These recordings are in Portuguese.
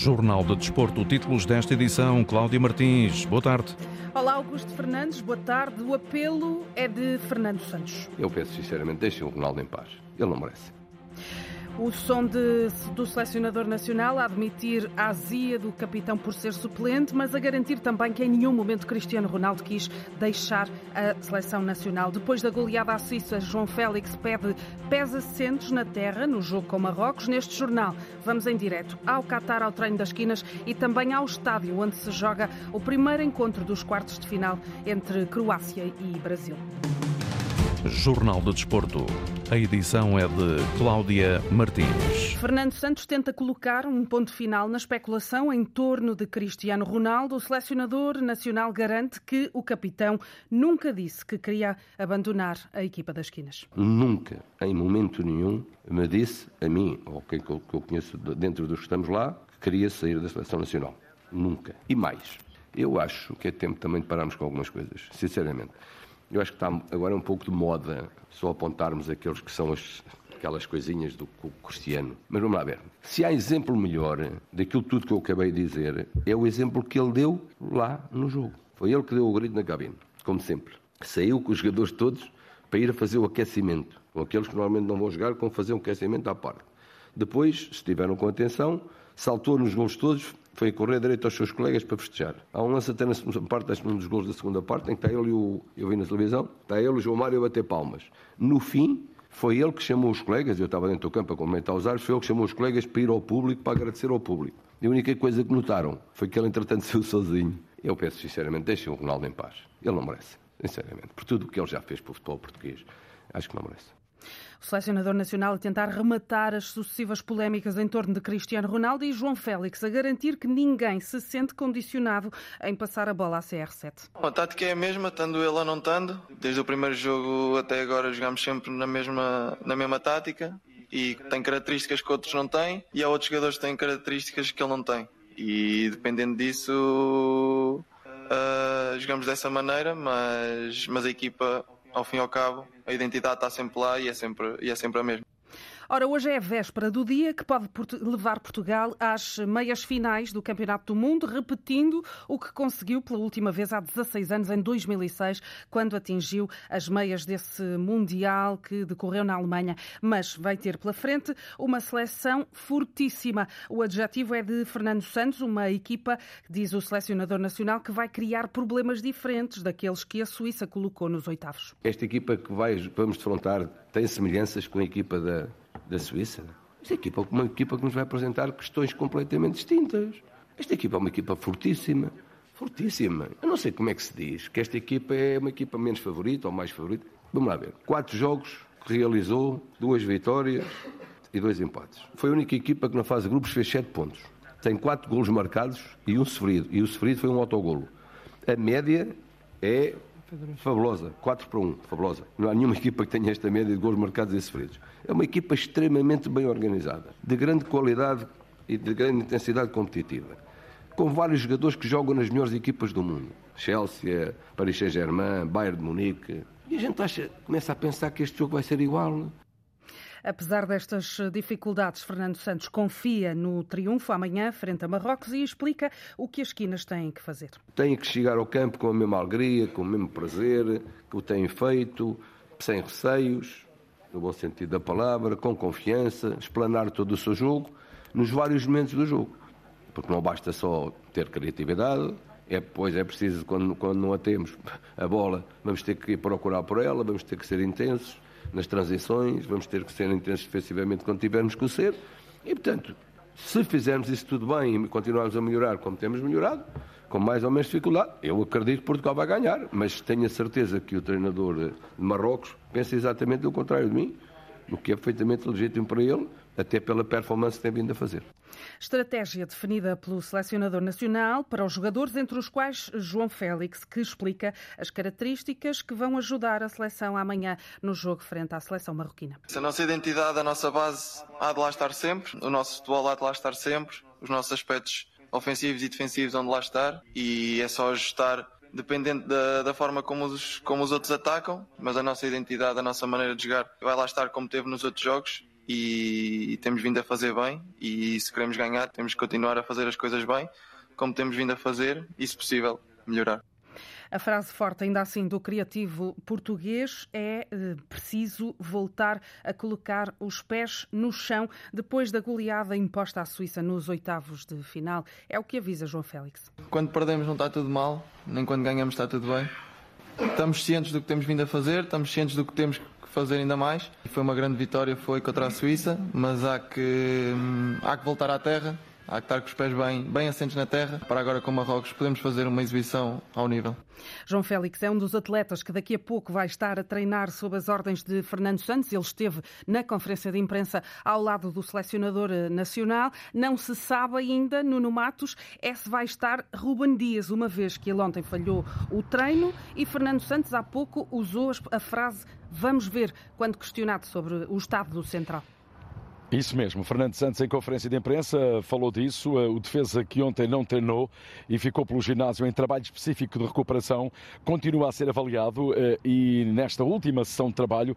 Jornal de Desporto. Títulos desta edição, Cláudia Martins. Boa tarde. Olá, Augusto Fernandes. Boa tarde. O apelo é de Fernando Santos. Eu penso sinceramente, deixem o Ronaldo em paz. Ele não merece. O som de, do selecionador nacional a admitir a azia do capitão por ser suplente, mas a garantir também que em nenhum momento Cristiano Ronaldo quis deixar a seleção nacional. Depois da goleada à Suíça, João Félix pede pés assentes na terra no jogo com Marrocos. Neste jornal, vamos em direto ao Qatar, ao treino das esquinas e também ao estádio onde se joga o primeiro encontro dos quartos de final entre Croácia e Brasil. Jornal de Desporto. A edição é de Cláudia Martins. Fernando Santos tenta colocar um ponto final na especulação em torno de Cristiano Ronaldo. O selecionador nacional garante que o capitão nunca disse que queria abandonar a equipa das esquinas. Nunca, em momento nenhum, me disse a mim, ou quem que eu conheço dentro dos que estamos lá, que queria sair da seleção nacional. Nunca. E mais. Eu acho que é tempo também de pararmos com algumas coisas, sinceramente. Eu acho que está agora um pouco de moda só apontarmos aqueles que são as, aquelas coisinhas do Cristiano. Mas vamos lá ver. Se há exemplo melhor daquilo tudo que eu acabei de dizer, é o exemplo que ele deu lá no jogo. Foi ele que deu o grito na cabine, como sempre. Saiu com os jogadores todos para ir a fazer o aquecimento. Com aqueles que normalmente não vão jogar, com fazer um aquecimento à parte. Depois, estiveram com atenção, saltou nos gols todos, foi correr direito aos seus colegas para festejar. Há um lance até na segunda parte, um dos gols da segunda parte, em que está ele e o. Eu vi na televisão, está ele e o João Mário a bater palmas. No fim, foi ele que chamou os colegas, eu estava dentro do campo a comentar os árbitros, foi ele que chamou os colegas para ir ao público, para agradecer ao público. E a única coisa que notaram foi que ele, entretanto, saiu sozinho. Eu peço sinceramente, deixem o Ronaldo em paz. Ele não merece, sinceramente. Por tudo o que ele já fez para o futebol português, acho que não merece. O selecionador nacional a tentar rematar as sucessivas polémicas em torno de Cristiano Ronaldo e João Félix a garantir que ninguém se sente condicionado em passar a bola à CR7. A tática é a mesma, estando ele ou não estando. Desde o primeiro jogo até agora jogamos sempre na mesma, na mesma tática e tem características que outros não têm e há outros jogadores que têm características que ele não tem. E dependendo disso, uh, jogamos dessa maneira, mas, mas a equipa ao fim e ao cabo, a identidade está sempre lá e é sempre, e é sempre a mesma. Ora, hoje é a véspera do dia que pode levar Portugal às meias finais do Campeonato do Mundo, repetindo o que conseguiu pela última vez há 16 anos, em 2006, quando atingiu as meias desse Mundial que decorreu na Alemanha. Mas vai ter pela frente uma seleção fortíssima. O adjetivo é de Fernando Santos, uma equipa, diz o selecionador nacional, que vai criar problemas diferentes daqueles que a Suíça colocou nos oitavos. Esta equipa que vai, vamos defrontar tem semelhanças com a equipa da, da Suíça. Esta equipa é uma equipa que nos vai apresentar questões completamente distintas. Esta equipa é uma equipa fortíssima. Fortíssima. Eu não sei como é que se diz que esta equipa é uma equipa menos favorita ou mais favorita. Vamos lá ver. Quatro jogos que realizou, duas vitórias e dois empates. Foi a única equipa que na fase de grupos fez sete pontos. Tem quatro golos marcados e um sofrido. E o sofrido foi um autogolo. A média é fabulosa, 4 para 1, fabulosa. Não há nenhuma equipa que tenha esta média de gols marcados e sofridos. É uma equipa extremamente bem organizada, de grande qualidade e de grande intensidade competitiva, com vários jogadores que jogam nas melhores equipas do mundo. Chelsea, Paris Saint-Germain, Bayern de Munique. E a gente acha, começa a pensar que este jogo vai ser igual. Apesar destas dificuldades, Fernando Santos confia no triunfo amanhã frente a Marrocos e explica o que as esquinas têm que fazer. Têm que chegar ao campo com a mesma alegria, com o mesmo prazer, que o têm feito, sem receios, no bom sentido da palavra, com confiança, explanar todo o seu jogo nos vários momentos do jogo. Porque não basta só ter criatividade, é, pois é preciso, quando, quando não a temos, a bola, vamos ter que ir procurar por ela, vamos ter que ser intensos nas transições, vamos ter que ser intensos defensivamente quando tivermos que ser. E, portanto, se fizermos isso tudo bem e continuarmos a melhorar como temos melhorado, com mais ou menos dificuldade, eu acredito que Portugal vai ganhar, mas tenho a certeza que o treinador de Marrocos pensa exatamente o contrário de mim, o que é perfeitamente legítimo para ele, até pela performance que tem vindo a fazer. Estratégia definida pelo selecionador nacional para os jogadores, entre os quais João Félix, que explica as características que vão ajudar a seleção amanhã no jogo frente à seleção marroquina. A nossa identidade, a nossa base há de lá estar sempre, o nosso futebol há de lá estar sempre, os nossos aspectos ofensivos e defensivos hão de lá estar e é só ajustar dependente da, da, forma como os, como os outros atacam, mas a nossa identidade, a nossa maneira de jogar vai lá estar como teve nos outros jogos e, temos vindo a fazer bem. E se queremos ganhar, temos que continuar a fazer as coisas bem, como temos vindo a fazer e, se possível, melhorar. A frase forte, ainda assim, do criativo português é eh, preciso voltar a colocar os pés no chão depois da goleada imposta à Suíça nos oitavos de final. É o que avisa João Félix. Quando perdemos não está tudo mal, nem quando ganhamos está tudo bem. Estamos cientes do que temos vindo a fazer, estamos cientes do que temos fazer ainda mais. Foi uma grande vitória, foi contra a Suíça, mas há que, hum, há que voltar à terra, há que estar com os pés bem, bem assentes na terra, para agora com Marrocos podemos fazer uma exibição ao nível. João Félix é um dos atletas que daqui a pouco vai estar a treinar sob as ordens de Fernando Santos. Ele esteve na conferência de imprensa ao lado do selecionador eh, nacional. Não se sabe ainda, Nuno Matos, é se vai estar Ruben Dias, uma vez que ele ontem falhou o treino e Fernando Santos há pouco usou a frase vamos ver quando questionado sobre o estado do Central. Isso mesmo, Fernando Santos em conferência de imprensa falou disso, o defesa que ontem não treinou e ficou pelo ginásio em trabalho específico de recuperação, continua a ser avaliado eh, e nesta última sessão de trabalho,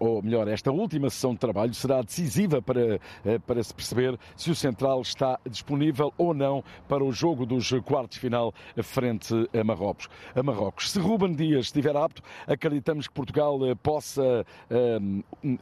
ou melhor, esta última sessão de trabalho será decisiva para, eh, para se perceber se o Central está disponível ou não para o jogo dos quartos final frente a Marrocos. A Marrocos. Se Ruben Dias estiver apto, acreditamos que Portugal eh, possa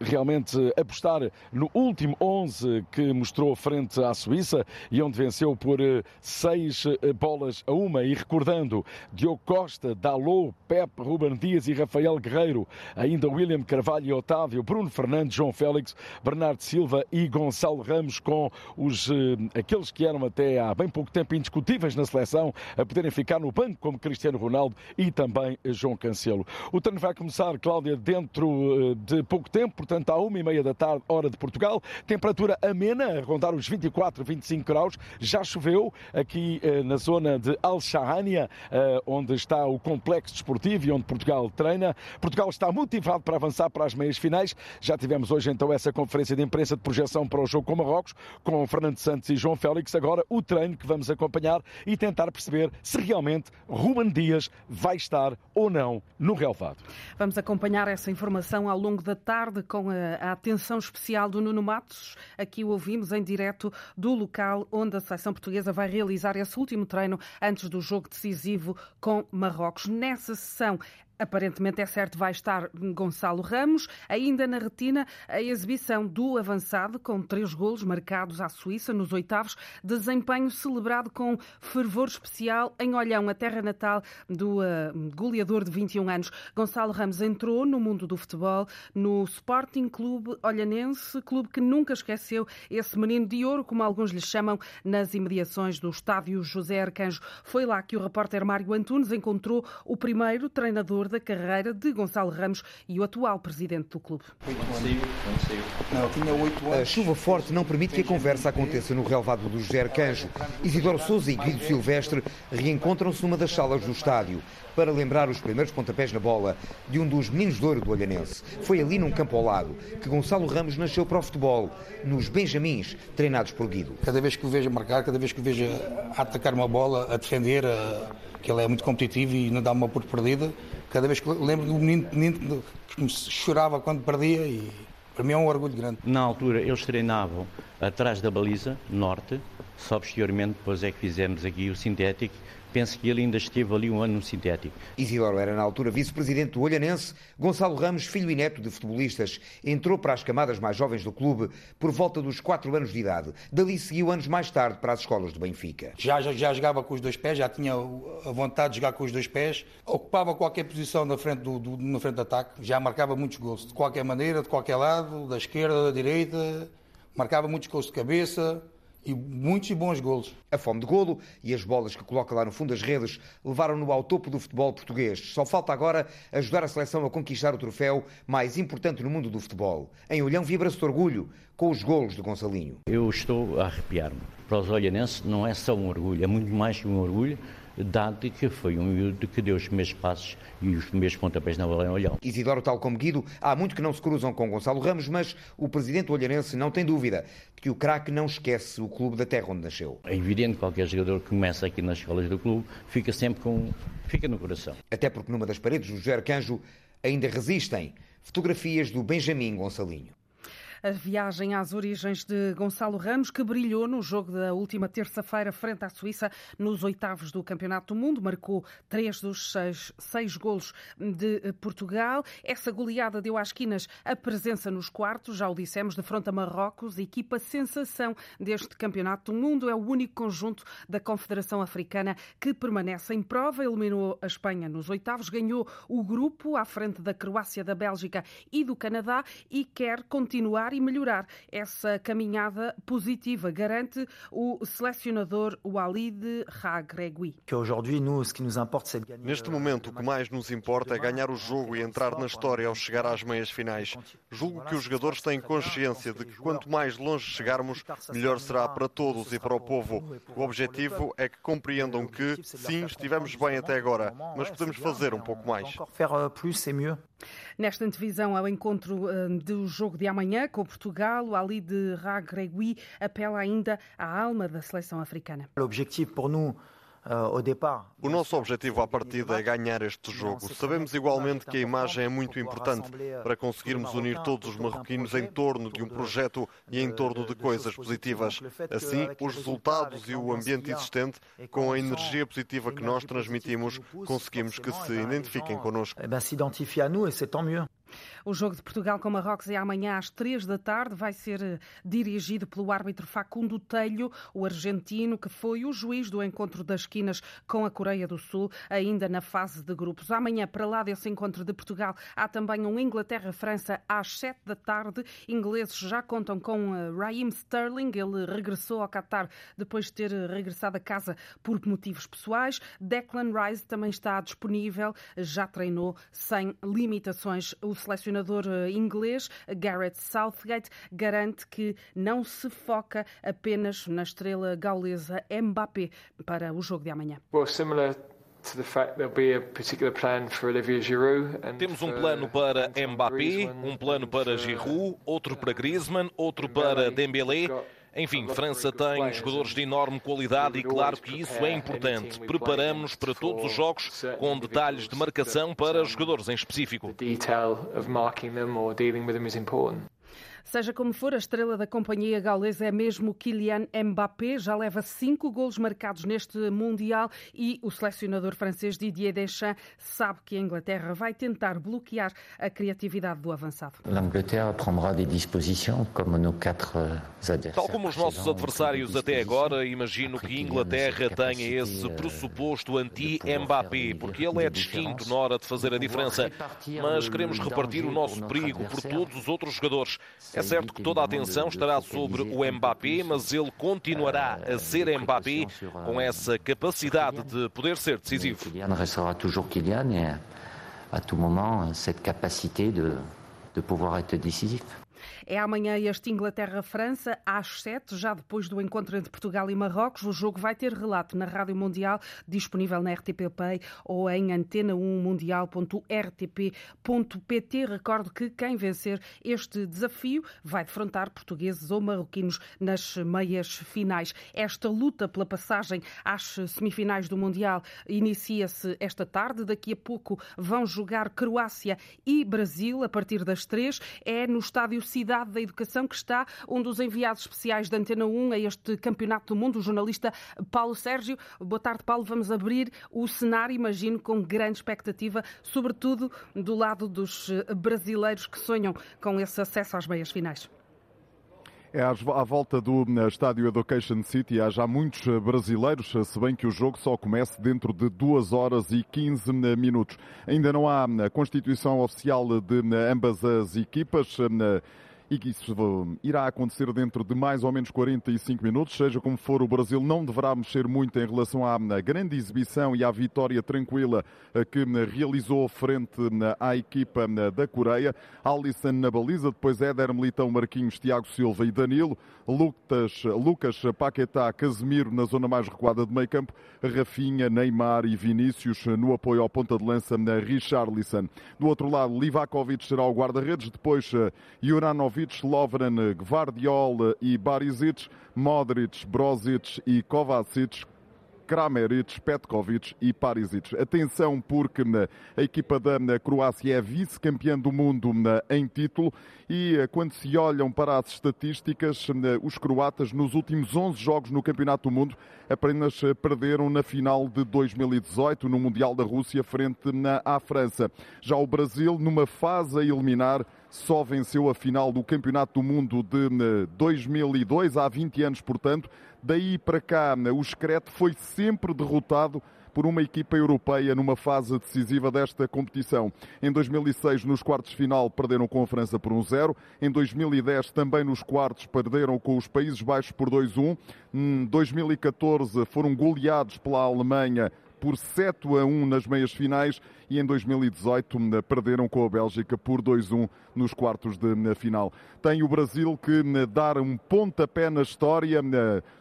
realmente apostar no último último 11 que mostrou frente à Suíça e onde venceu por 6 eh, eh, bolas a uma. E recordando, Diogo Costa, Dalot, Pepe, Ruben Dias e Rafael Guerreiro, ainda William Carvalho e Otávio, Bruno Fernandes, João Félix, Bernardo Silva e Gonçalo Ramos com os, eh, aqueles que eram até há bem pouco tempo indiscutíveis na seleção a poderem ficar no banco como Cristiano Ronaldo e também João Cancelo. O treino vai começar, Cláudia, dentro de pouco tempo, portanto à uma e meia da tarde, hora de Portugal. Temperatura amena, a rondar os 24, 25 graus. Já choveu aqui eh, na zona de Al Shahania, eh, onde está o complexo desportivo e onde Portugal treina. Portugal está motivado para avançar para as meias finais. Já tivemos hoje então essa conferência de imprensa de projeção para o jogo com Marrocos, com Fernando Santos e João Félix. Agora o treino que vamos acompanhar e tentar perceber se realmente Ruben Dias vai estar ou não no relevado. Vamos acompanhar essa informação ao longo da tarde com a, a atenção especial do Nuno Mato Matos. Aqui o ouvimos em direto do local onde a seleção portuguesa vai realizar esse último treino antes do jogo decisivo com Marrocos. Nessa sessão Aparentemente é certo, vai estar Gonçalo Ramos. Ainda na retina, a exibição do avançado, com três golos marcados à Suíça nos oitavos. Desempenho celebrado com fervor especial em Olhão, a terra natal do uh, goleador de 21 anos. Gonçalo Ramos entrou no mundo do futebol no Sporting Clube Olhanense, clube que nunca esqueceu esse menino de ouro, como alguns lhe chamam, nas imediações do estádio José Arcanjo. Foi lá que o repórter Mário Antunes encontrou o primeiro treinador da carreira de Gonçalo Ramos e o atual presidente do clube. A chuva forte não permite que a conversa aconteça no relevado do José Arcanjo. Isidoro Souza e Guido Silvestre reencontram-se numa das salas do estádio para lembrar os primeiros pontapés na bola de um dos meninos de ouro do Olhanense. Foi ali num campo ao lado que Gonçalo Ramos nasceu para o futebol, nos Benjamins, treinados por Guido. Cada vez que o vejo marcar, cada vez que o vejo a atacar uma bola, a defender, a... que ele é muito competitivo e não dá uma por perdida, cada vez que lembro do menino, menino que chorava quando perdia e para mim é um orgulho grande. Na altura eles treinavam atrás da baliza norte, só posteriormente depois é que fizemos aqui o sintético penso que ele ainda esteve ali um ano no sintético. Isidoro era na altura vice-presidente do Olhanense. Gonçalo Ramos, filho e neto de futebolistas, entrou para as camadas mais jovens do clube por volta dos 4 anos de idade. Dali seguiu anos mais tarde para as escolas do Benfica. Já, já, já jogava com os dois pés, já tinha a vontade de jogar com os dois pés, ocupava qualquer posição na frente do, do, na frente do ataque, já marcava muitos gols, de qualquer maneira, de qualquer lado, da esquerda, da direita, marcava muitos gols de cabeça, e muitos e bons golos. A fome de golo e as bolas que coloca lá no fundo das redes levaram-no ao topo do futebol português. Só falta agora ajudar a seleção a conquistar o troféu mais importante no mundo do futebol. Em Olhão vibra-se de orgulho com os golos de Gonçalinho. Eu estou a arrepiar-me. Para os olhanenses não é só um orgulho, é muito mais que um orgulho dado que foi um miúdo que deu os primeiros passos e os primeiros pontapés na bola em Olhão. Isidoro, tal como Guido, há muito que não se cruzam com Gonçalo Ramos, mas o presidente olhanense não tem dúvida de que o craque não esquece o clube da terra onde nasceu. É evidente que qualquer jogador que começa aqui nas escolas do clube fica sempre com... fica no coração. Até porque numa das paredes do José Arcanjo ainda resistem fotografias do Benjamin Gonçalinho. A viagem às origens de Gonçalo Ramos, que brilhou no jogo da última terça-feira frente à Suíça nos oitavos do Campeonato do Mundo, marcou três dos seis, seis golos de Portugal. Essa goleada deu às quinas a presença nos quartos, já o dissemos, de fronte a Marrocos, equipa sensação deste Campeonato do Mundo. É o único conjunto da Confederação Africana que permanece em prova. Eliminou a Espanha nos oitavos, ganhou o grupo à frente da Croácia, da Bélgica e do Canadá e quer continuar e melhorar essa caminhada positiva, garante o selecionador Walid Hagregui. Neste momento, o que mais nos importa é ganhar o jogo e entrar na história ao chegar às meias finais. Julgo que os jogadores têm consciência de que quanto mais longe chegarmos, melhor será para todos e para o povo. O objetivo é que compreendam que, sim, estivemos bem até agora, mas podemos fazer um pouco mais. Nesta antevisão ao encontro hum, do jogo de amanhã com Portugal, o Ali de Ragregui apela ainda à alma da seleção africana. O objetivo para nós o nosso objetivo à partida é ganhar este jogo. Sabemos igualmente que a imagem é muito importante para conseguirmos unir todos os marroquinos em torno de um projeto e em torno de coisas positivas. Assim, os resultados e o ambiente existente, com a energia positiva que nós transmitimos, conseguimos que se identifiquem connosco. O jogo de Portugal com Marrocos é amanhã às três da tarde. Vai ser eh, dirigido pelo árbitro Facundo Telho, o argentino, que foi o juiz do encontro das esquinas com a Coreia do Sul, ainda na fase de grupos. Amanhã, para lá desse encontro de Portugal, há também um Inglaterra-França às sete da tarde. Ingleses já contam com eh, Raheem Sterling. Ele regressou ao Qatar depois de ter eh, regressado a casa por motivos pessoais. Declan Rice também está disponível, já treinou sem limitações. O selecionador eh, inglês, Gareth Southgate, garante que não se foca apenas na estrela gaulesa Mbappé para o jogo de amanhã. Well, similar temos um plano para Mbappé, um plano para Giroud, outro para Griezmann, outro para Dembélé. Enfim, França tem jogadores de enorme qualidade e claro que isso é importante. Preparamos-nos para todos os jogos com detalhes de marcação para jogadores em específico. Seja como for, a estrela da companhia gaulesa é mesmo Kylian Mbappé, já leva cinco golos marcados neste Mundial e o selecionador francês Didier Deschamps sabe que a Inglaterra vai tentar bloquear a criatividade do avançado. Tal como os nossos adversários até agora, imagino que a Inglaterra tenha esse pressuposto anti-Mbappé, porque ele é distinto na hora de fazer a diferença. Mas queremos repartir o nosso perigo por todos os outros jogadores. É certo que toda a atenção estará sobre o Mbappé, mas ele continuará a ser Mbappé com essa capacidade de poder ser decisivo. Kylian restera toujours Kylian et à tout moment cette capacité de, de pouvoir être décisif. É amanhã este Inglaterra-França, às sete, já depois do encontro entre Portugal e Marrocos. O jogo vai ter relato na Rádio Mundial, disponível na RTP Play ou em antena1mundial.rtp.pt. Recordo que quem vencer este desafio vai defrontar portugueses ou marroquinos nas meias finais. Esta luta pela passagem às semifinais do Mundial inicia-se esta tarde. Daqui a pouco vão jogar Croácia e Brasil a partir das três. É no estádio Cidade da Educação, que está um dos enviados especiais da Antena 1 a este Campeonato do Mundo, o jornalista Paulo Sérgio. Boa tarde, Paulo. Vamos abrir o cenário, imagino, com grande expectativa, sobretudo do lado dos brasileiros que sonham com esse acesso às meias finais. É à volta do estádio Education City. Há já muitos brasileiros, se bem que o jogo só começa dentro de 2 horas e 15 minutos. Ainda não há constituição oficial de ambas as equipas e que isso irá acontecer dentro de mais ou menos 45 minutos. Seja como for, o Brasil não deverá mexer muito em relação à grande exibição e à vitória tranquila eh, que realizou frente à equipa da Coreia. Alisson na baliza, depois Éder Militão, Marquinhos, Tiago Silva e Danilo. Lucas, Lucas Paquetá, Casemiro na zona mais recuada de meio campo. Rafinha, Neymar e Vinícius no apoio ao ponta de lança Richarlison. Do outro lado, Livakovic será o guarda-redes, depois Juranov Ibrahimovic, Lovren, Gvardiol e Barisic, Modric, Brozic e Kovacic Kramaric, Petkovic e Parisic. Atenção porque a equipa da Croácia é vice-campeã do mundo em título e quando se olham para as estatísticas, os croatas nos últimos 11 jogos no Campeonato do Mundo apenas perderam na final de 2018 no Mundial da Rússia frente à França. Já o Brasil, numa fase a eliminar, só venceu a final do Campeonato do Mundo de 2002, há 20 anos, portanto. Daí para cá, o Screte foi sempre derrotado por uma equipa europeia numa fase decisiva desta competição. Em 2006, nos quartos de final, perderam com a França por 1-0. Em 2010, também nos quartos, perderam com os Países Baixos por 2-1. Em 2014, foram goleados pela Alemanha por 7 a 1 nas meias finais e em 2018 hum, perderam com a Bélgica por 2-1 nos quartos de hum, final. Tem o Brasil que hum, dar um pontapé na história,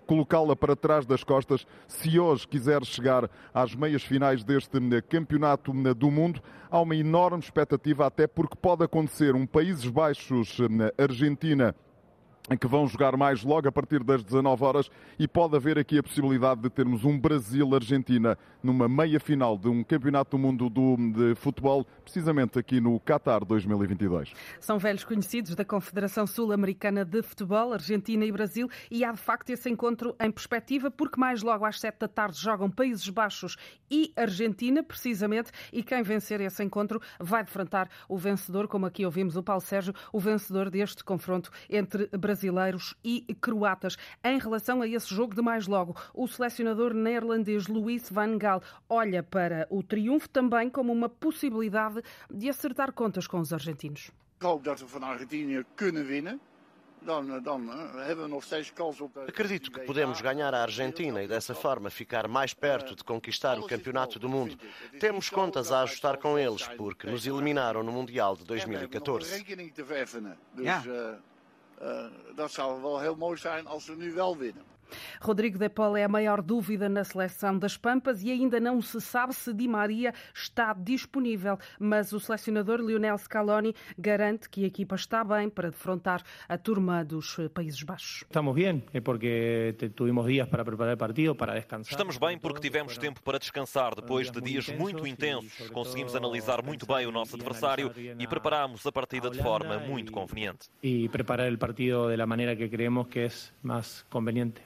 colocá-la para trás das costas, se hoje quiser chegar às meias finais deste campeonato do mundo. Há uma enorme expectativa, até porque pode acontecer um Países Baixos, Argentina que vão jogar mais logo a partir das 19 horas e pode haver aqui a possibilidade de termos um Brasil-Argentina numa meia final de um Campeonato do Mundo do, de Futebol, precisamente aqui no Qatar 2022. São velhos conhecidos da Confederação Sul-Americana de Futebol, Argentina e Brasil, e há de facto esse encontro em perspectiva, porque mais logo às 7 da tarde jogam Países Baixos e Argentina, precisamente, e quem vencer esse encontro vai defrontar o vencedor, como aqui ouvimos o Paulo Sérgio, o vencedor deste confronto entre Brasil brasileiros e croatas. Em relação a esse jogo de mais logo, o selecionador neerlandês Luís Van Gaal olha para o triunfo também como uma possibilidade de acertar contas com os argentinos. Acredito que podemos ganhar a Argentina e dessa forma ficar mais perto de conquistar o Campeonato do Mundo. Temos contas a ajustar com eles porque nos eliminaram no Mundial de 2014. Yeah. Uh, dat zou wel heel mooi zijn als we nu wel winnen. Rodrigo de Paul é a maior dúvida na seleção das Pampas e ainda não se sabe se Di Maria está disponível, mas o selecionador Lionel Scaloni garante que a equipa está bem para defrontar a turma dos Países Baixos. Estamos bem, é porque tivemos dias para preparar o partido, para descansar. Estamos bem porque tivemos tempo para descansar depois de dias muito intensos. Conseguimos analisar muito bem o nosso adversário e preparamos a partida de forma muito conveniente. E preparar o partido da maneira que creemos que é mais conveniente.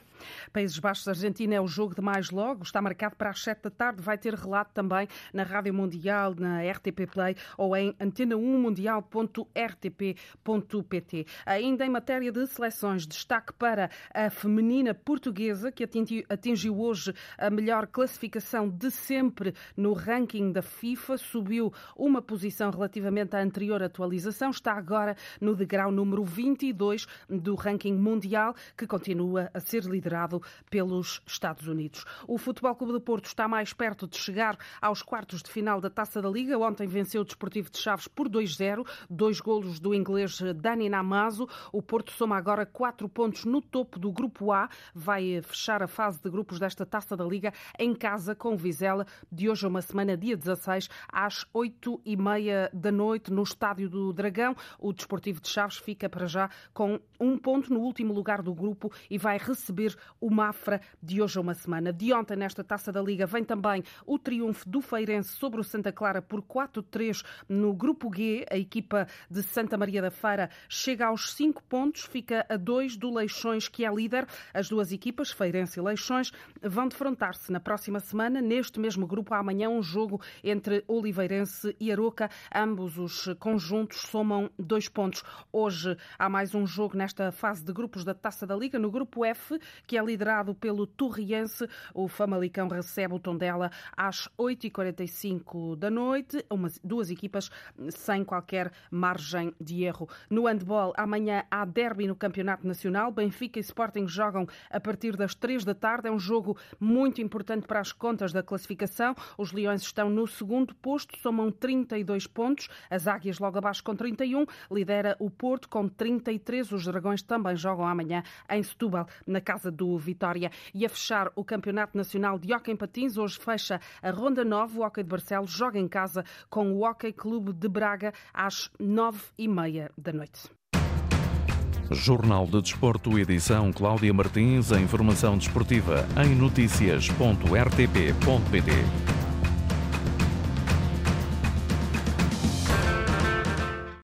Países Baixos-Argentina é o jogo de mais logo, está marcado para as 7 da tarde, vai ter relato também na Rádio Mundial, na RTP Play ou em antena1mundial.rtp.pt. Ainda em matéria de seleções, destaque para a feminina portuguesa, que atingiu hoje a melhor classificação de sempre no ranking da FIFA, subiu uma posição relativamente à anterior atualização, está agora no degrau número 22 do ranking mundial, que continua a ser liderado liderado pelos Estados Unidos. O Futebol Clube de Porto está mais perto de chegar aos quartos de final da Taça da Liga. Ontem venceu o Desportivo de Chaves por 2-0, dois golos do inglês Dani Namazo. O Porto soma agora quatro pontos no topo do Grupo A. Vai fechar a fase de grupos desta Taça da Liga em casa com o Vizela de hoje a uma semana, dia 16, às 8 e meia da noite no Estádio do Dragão. O Desportivo de Chaves fica para já com um ponto no último lugar do grupo e vai receber o Mafra de hoje a uma semana. De ontem, nesta taça da Liga, vem também o triunfo do Feirense sobre o Santa Clara por 4-3 no Grupo G. A equipa de Santa Maria da Feira chega aos 5 pontos, fica a 2 do Leixões, que é líder. As duas equipas, Feirense e Leixões, vão defrontar-se na próxima semana, neste mesmo grupo. Amanhã, um jogo entre Oliveirense e Aroca. Ambos os conjuntos somam dois pontos. Hoje há mais um jogo nesta fase de grupos da Taça da Liga, no grupo F, que é liderado pelo Torriense. O Famalicão recebe o Tondela às 8h45 da noite. Umas, duas equipas sem qualquer margem de erro. No handball, amanhã há derby no Campeonato Nacional. Benfica e Sporting jogam a partir das 3 da tarde. É um jogo muito importante para as contas da classificação. Os Leões estão no segundo posto, somam 32 pontos. As Águias logo abaixo com 31. Lidera o Porto com 33. Os Dragões também jogam amanhã em Setúbal, na casa do Vitória. E a fechar o Campeonato Nacional de Hockey em Patins, hoje fecha a Ronda 9. O Hockey de Barcelos joga em casa com o Hockey Clube de Braga às nove e meia da noite. Jornal de Desporto, edição Cláudia Martins, a informação desportiva em notícias.rtp.pt.